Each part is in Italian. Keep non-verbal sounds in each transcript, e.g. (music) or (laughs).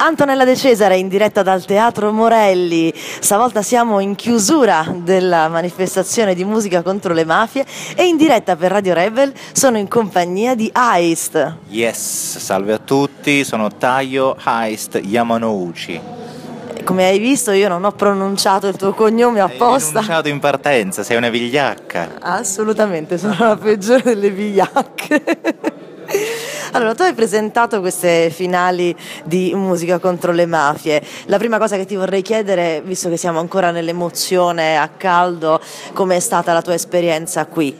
Antonella De Cesare in diretta dal Teatro Morelli. Stavolta siamo in chiusura della manifestazione di musica contro le mafie e in diretta per Radio Rebel sono in compagnia di Heist. Yes, salve a tutti, sono Taio Heist Yamanouchi. Come hai visto io non ho pronunciato il tuo cognome apposta. Hai pronunciato in partenza, sei una vigliacca. Assolutamente, sono la peggiore delle vigliacche. Allora, tu hai presentato queste finali di musica contro le mafie. La prima cosa che ti vorrei chiedere, visto che siamo ancora nell'emozione a caldo, com'è stata la tua esperienza qui?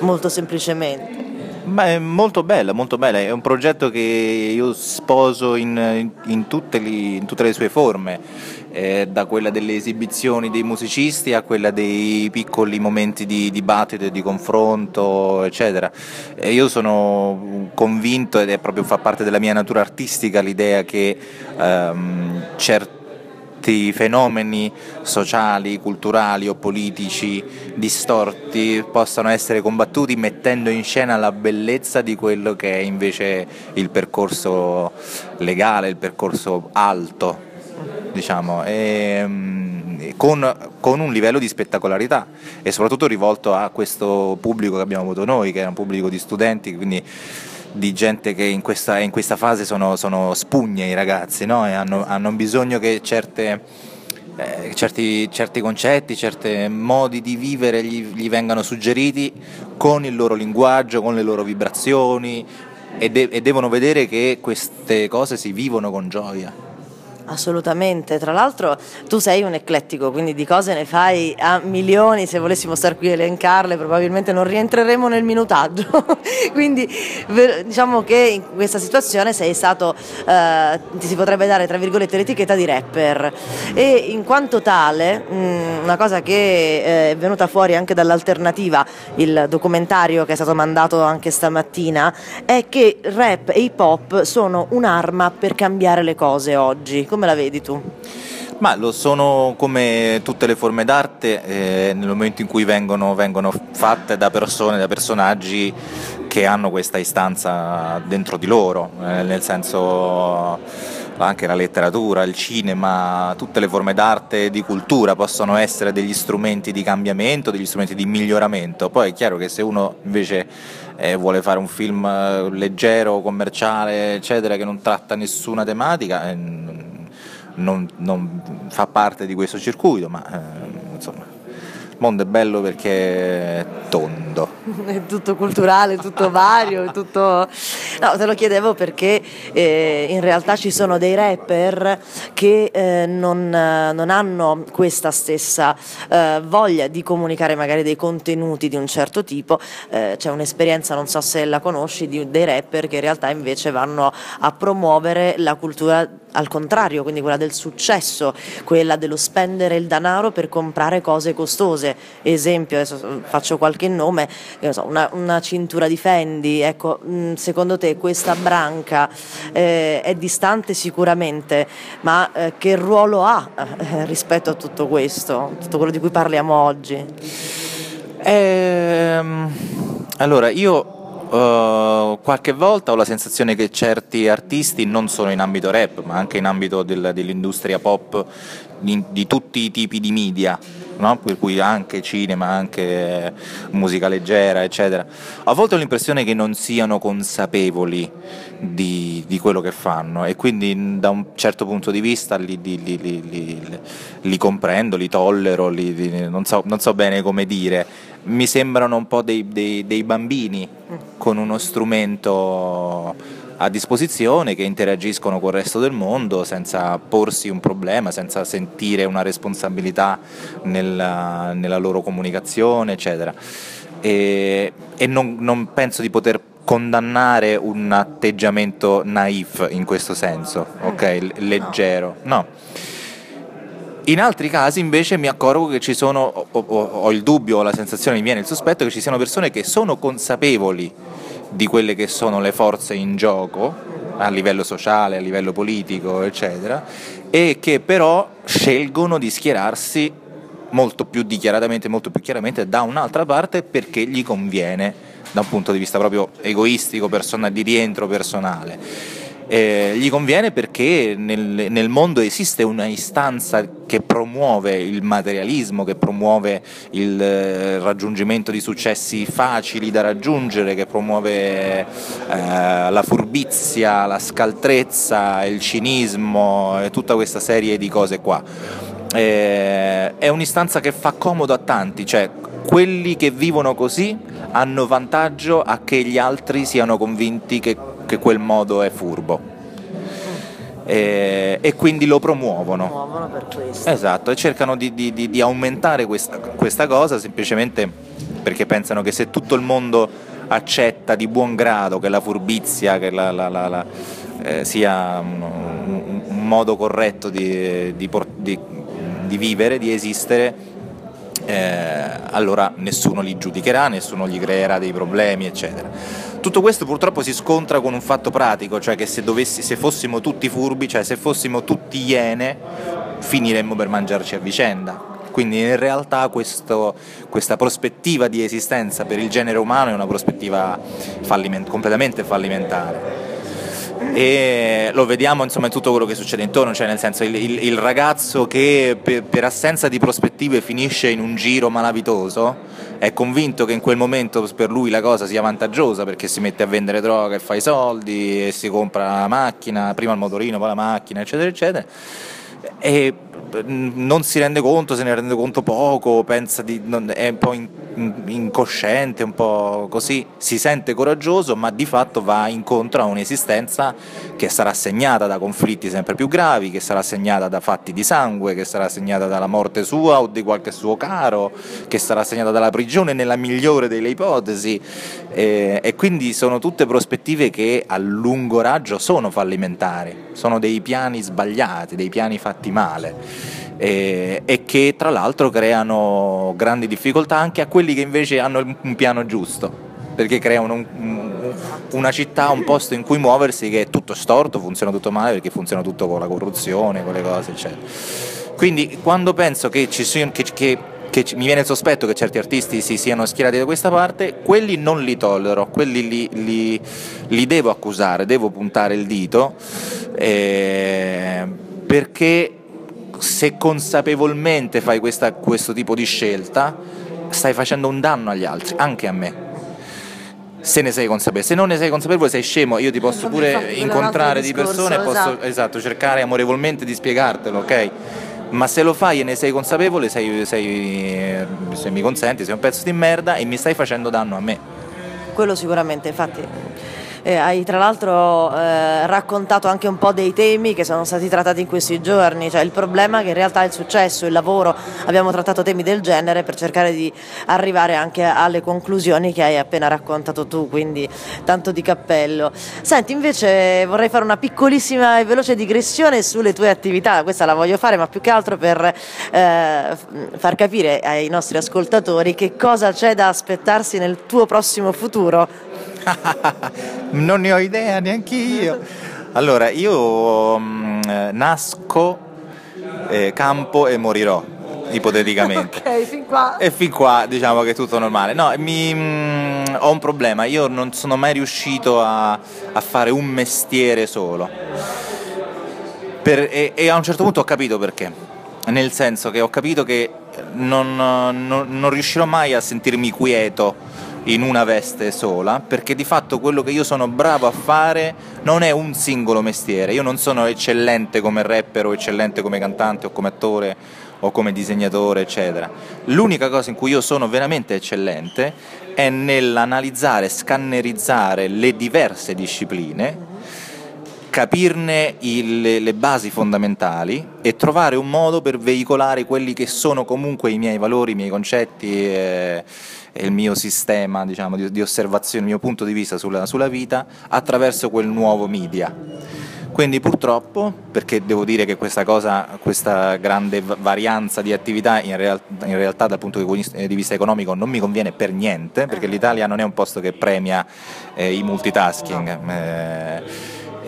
Molto semplicemente. Beh, molto bella, molto bella, è un progetto che io sposo in, in, tutte, li, in tutte, le sue forme, eh, da quella delle esibizioni dei musicisti a quella dei piccoli momenti di dibattito e di confronto, eccetera. E io sono convinto, ed è proprio fa parte della mia natura artistica, l'idea che ehm, certi certi fenomeni sociali, culturali o politici distorti possano essere combattuti mettendo in scena la bellezza di quello che è invece il percorso legale, il percorso alto, diciamo, e, mm, con, con, un livello di spettacolarità e soprattutto rivolto a questo pubblico che abbiamo avuto noi, che è un pubblico di studenti, quindi di gente che in questa, in questa fase sono, sono, spugne i ragazzi no? e hanno, hanno, bisogno che certe, eh, certi, certi, concetti, certi modi di vivere gli, gli, vengano suggeriti con il loro linguaggio, con le loro vibrazioni e, de- e devono vedere che queste cose si vivono con gioia. Assolutamente, tra l'altro tu sei un eclettico, quindi di cose ne fai a milioni, se volessimo star qui a elencarle probabilmente non rientreremo nel minutaggio, (laughs) quindi diciamo che in questa situazione sei stato, eh, ti si potrebbe dare tra virgolette l'etichetta di rapper. E in quanto tale mh, mm, una cosa che eh, è venuta fuori anche dall'alternativa, il documentario che è stato mandato anche stamattina, è che rap e hip hop sono un'arma per cambiare le cose oggi. Come la vedi tu? Ma lo sono come tutte le forme d'arte eh, nel momento in cui vengono, vengono, fatte da persone, da personaggi che hanno questa istanza dentro di loro, eh, nel senso anche la letteratura, il cinema, tutte le forme d'arte e di cultura possono essere degli strumenti di cambiamento, degli strumenti di miglioramento. Poi è chiaro che se uno invece eh, vuole fare un film eh, leggero, commerciale, eccetera, che non tratta nessuna tematica, eh, non, non fa parte di questo circuito, ma eh, insomma, il mondo è bello perché è tondo. (laughs) È tutto culturale, tutto vario, tutto... No, te lo chiedevo perché eh, in realtà ci sono dei rapper che eh, non, non, hanno questa stessa eh, voglia di comunicare magari dei contenuti di un certo tipo. Eh, c'è un'esperienza, non so se la conosci, di, dei rapper che in realtà invece vanno a promuovere la cultura al contrario, quindi quella del successo, quella dello spendere il denaro per comprare cose costose. Esempio, adesso faccio qualche nome, so, una, una, cintura di Fendi, ecco, mm, secondo te questa branca eh, è distante sicuramente, ma eh, che ruolo ha eh, rispetto a tutto questo, tutto quello di cui parliamo oggi? Ehm, allora, io Uh, qualche volta ho la sensazione che certi artisti, non solo in ambito rap, ma anche in ambito del, dell'industria pop, di, di, tutti i tipi di media, no? per cui anche cinema, anche musica leggera, eccetera, a volte ho l'impressione che non siano consapevoli di, di quello che fanno e quindi da un certo punto di vista li, li, li, li comprendo, li tollero, non so, non so bene come dire mi sembrano un po' dei, dei, dei bambini con uno strumento a disposizione che interagiscono col resto del mondo senza porsi un problema, senza sentire una responsabilità nella, nella loro comunicazione, eccetera. E, e non, non, penso di poter condannare un atteggiamento naif in questo senso, ok? Leggero. No in altri casi invece mi accorgo che ci sono, ho, ho, ho il dubbio, ho la sensazione, mi viene il sospetto che ci siano persone che sono consapevoli di quelle che sono le forze in gioco a livello sociale, a livello politico, eccetera, e che però scelgono di schierarsi molto più dichiaratamente, molto più chiaramente da un'altra parte perché gli conviene da un punto di vista proprio egoistico, persona, di rientro personale Eh, gli conviene perché nel, nel, mondo esiste una istanza che promuove il materialismo, che promuove il eh, raggiungimento di successi facili da raggiungere, che promuove eh, la furbizia, la scaltrezza, il cinismo e tutta questa serie di cose qua. Eh, è un'istanza che fa comodo a tanti, cioè quelli che vivono così hanno vantaggio a che gli altri siano convinti che che quel modo è furbo. E, e, quindi lo promuovono. Promuovono per questo. Esatto, e cercano di, di, di, di aumentare questa, questa, cosa semplicemente perché pensano che se tutto il mondo accetta di buon grado che la furbizia, che la, la, la, eh, sia un, un, modo corretto di, vivere, di esistere, eh, allora nessuno li giudicherà, nessuno gli creerà dei problemi, eccetera. Tutto questo purtroppo si scontra con un fatto pratico, cioè che se, dovessi, se fossimo tutti furbi, cioè se fossimo tutti iene, finiremmo per mangiarci a vicenda. Quindi in realtà questo, questa prospettiva di esistenza per il genere umano è una prospettiva falliment- completamente fallimentare e lo vediamo insomma in tutto quello che succede intorno, cioè nel senso il, il, il ragazzo che per, per, assenza di prospettive finisce in un giro malavitoso è convinto che in quel momento per lui la cosa sia vantaggiosa perché si mette a vendere droga e fa i soldi e si compra la macchina, prima il motorino, poi la macchina, eccetera, eccetera. E non si rende conto, se ne rende conto poco, pensa di, è un po' incosciente, un po' così, si sente coraggioso, ma di fatto va incontro a un'esistenza che sarà segnata da conflitti sempre più gravi, che sarà segnata da fatti di sangue, che sarà segnata dalla morte sua o di qualche suo caro, che sarà segnata dalla prigione nella migliore delle ipotesi. E, e quindi sono tutte prospettive che a lungo raggio sono fallimentari, sono dei piani sbagliati, dei piani fatti male e, e, che tra l'altro creano grandi difficoltà anche a quelli che invece hanno un piano giusto perché creano un, un, una città, un posto in cui muoversi che è tutto storto, funziona tutto male perché funziona tutto con la corruzione, con le cose eccetera. Quindi quando penso che, sia, che, che, che mi viene il sospetto che certi artisti si siano schierati da questa parte, quelli non li tollero, quelli li, li, li devo accusare, devo puntare il dito eh, perché se consapevolmente fai questa, questo tipo di scelta, stai facendo un danno agli altri, anche a me. Se ne sei consapevole, se non ne sei consapevole sei scemo, io ti posso pure incontrare di persone e posso esatto. esatto, cercare amorevolmente di spiegartelo, ok? Ma se lo fai e ne sei consapevole, sei, sei, se mi consenti, sei un pezzo di merda e mi stai facendo danno a me. Quello sicuramente, infatti eh, hai tra l'altro eh, raccontato anche un po' dei temi che sono stati trattati in questi giorni, cioè il problema che in realtà è il successo, il lavoro, abbiamo trattato temi del genere per cercare di arrivare anche alle conclusioni che hai appena raccontato tu, quindi tanto di cappello. Senti, invece vorrei fare una piccolissima e veloce digressione sulle tue attività, questa la voglio fare, ma più che altro per eh, far capire ai nostri ascoltatori che cosa c'è da aspettarsi nel tuo prossimo futuro. (laughs) non ne ho idea neanche io. Allora, io mh, mm, nasco, eh, campo e morirò, ipoteticamente. (laughs) ok, fin qua. E fin qua diciamo che è tutto normale. No, mi, mh, mm, ho un problema, io non sono mai riuscito a, a fare un mestiere solo. Per, e, e, a un certo punto ho capito perché. Nel senso che ho capito che non, non, non riuscirò mai a sentirmi quieto in una veste sola, perché di fatto quello che io sono bravo a fare non è un singolo mestiere, io non sono eccellente come rapper o eccellente come cantante o come attore o come disegnatore, eccetera. L'unica cosa in cui io sono veramente eccellente è nell'analizzare, scannerizzare le diverse discipline, capirne il, le basi fondamentali e trovare un modo per veicolare quelli che sono comunque i miei valori, i miei concetti. Eh, il mio sistema diciamo, di, di, osservazione, il mio punto di vista sulla, sulla vita attraverso quel nuovo media. Quindi purtroppo, perché devo dire che questa cosa, questa grande varianza di attività in, real, in, realtà dal punto di vista economico non mi conviene per niente, perché l'Italia non è un posto che premia eh, i multitasking. Eh,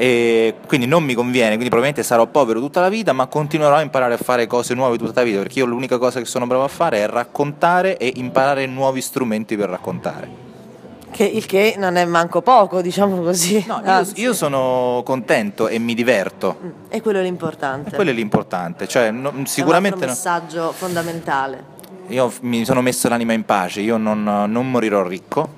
e quindi non mi conviene, quindi probabilmente sarò povero tutta la vita, ma continuerò a imparare a fare cose nuove tutta la vita, perché io l'unica cosa che sono bravo a fare è raccontare e imparare nuovi strumenti per raccontare. Che, il che non è manco poco, diciamo così. No, io, io, sono contento e mi diverto. Mm, e quello è l'importante. E quello è l'importante, cioè, no, sicuramente... È un messaggio no. fondamentale. Io mi sono messo l'anima in pace, io non, non morirò ricco,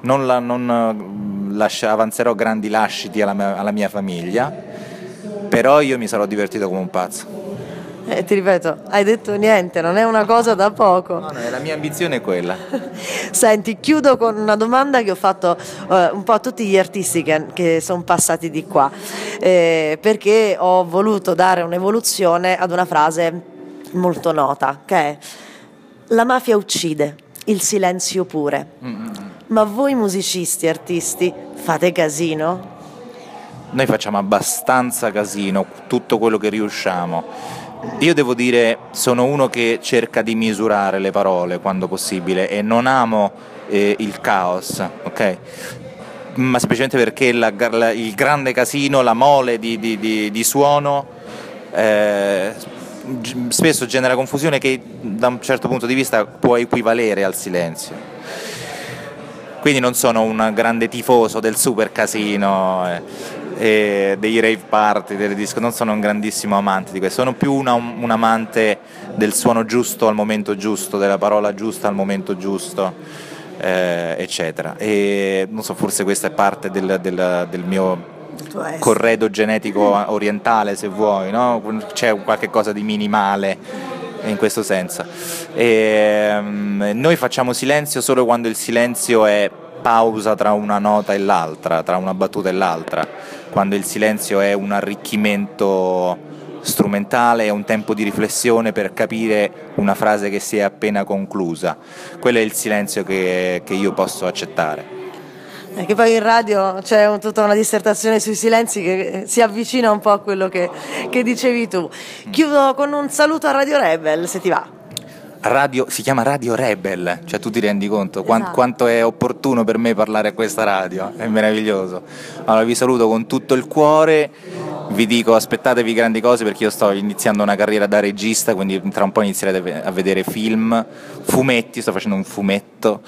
non, la, non lascia, avanzerò grandi lasciti alla mia, alla mia famiglia, però io mi sarò divertito come un pazzo. Eh, ti ripeto, hai detto niente, non è una cosa da poco. No, no, la mia ambizione è quella. (laughs) Senti, chiudo con una domanda che ho fatto eh, un po' a tutti gli artisti che, che sono passati di qua, eh, perché ho voluto dare un'evoluzione ad una frase molto nota, che è la mafia uccide, il silenzio pure. Mm-hmm. Ma voi musicisti, artisti, fate casino? Noi facciamo abbastanza casino, tutto quello che riusciamo io devo dire, sono uno che cerca di misurare le parole quando possibile e non amo eh, il caos, ok? Ma semplicemente perché la, la, il grande casino, la mole di, di, di, di suono eh, spesso genera confusione che da un certo punto di vista può equivalere al silenzio. Quindi non sono un grande tifoso del super casino. Eh eh, dei rave party, delle disco, non sono un grandissimo amante di questo, sono più una, un amante del suono giusto al momento giusto, della parola giusta al momento giusto, eh, eccetera. E non so, forse questa è parte del, del, del mio corredo genetico orientale, se vuoi, no? c'è qualche cosa di minimale in questo senso. E, um, noi facciamo silenzio solo quando il silenzio è pausa tra una nota e l'altra, tra una battuta e l'altra, quando il silenzio è un arricchimento strumentale, è un tempo di riflessione per capire una frase che si è appena conclusa. Quello è il silenzio che, che io posso accettare. Eh, che poi in radio c'è un, tutta una dissertazione sui silenzi che si avvicina un po' a quello che, che dicevi tu. Chiudo con un saluto a Radio Rebel, se ti va radio, si chiama Radio Rebel, cioè tu ti rendi conto esatto. quanto è opportuno per me parlare a questa radio, è meraviglioso. Allora vi saluto con tutto il cuore vi dico aspettatevi grandi cose perché io sto iniziando una carriera da regista, quindi tra un po' inizierete a vedere film, fumetti, sto facendo un fumetto,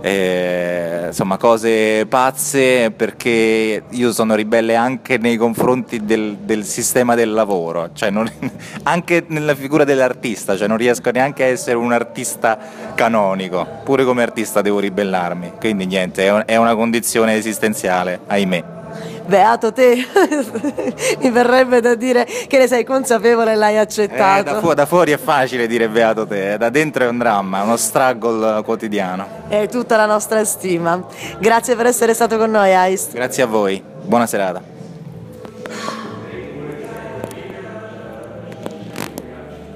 eh, insomma cose pazze perché io sono ribelle anche nei confronti del, del sistema del lavoro, cioè non, (laughs) anche nella figura dell'artista, cioè non riesco neanche a essere un artista canonico, pure come artista devo ribellarmi, quindi niente, è una condizione esistenziale, ahimè beato te, (laughs) mi verrebbe da dire che ne sei consapevole e l'hai accettato. Eh, da, fu- da, fuori è facile dire beato te, da dentro è un dramma, uno struggle quotidiano. È tutta la nostra stima. Grazie per essere stato con noi, Aist. Grazie a voi, buona serata.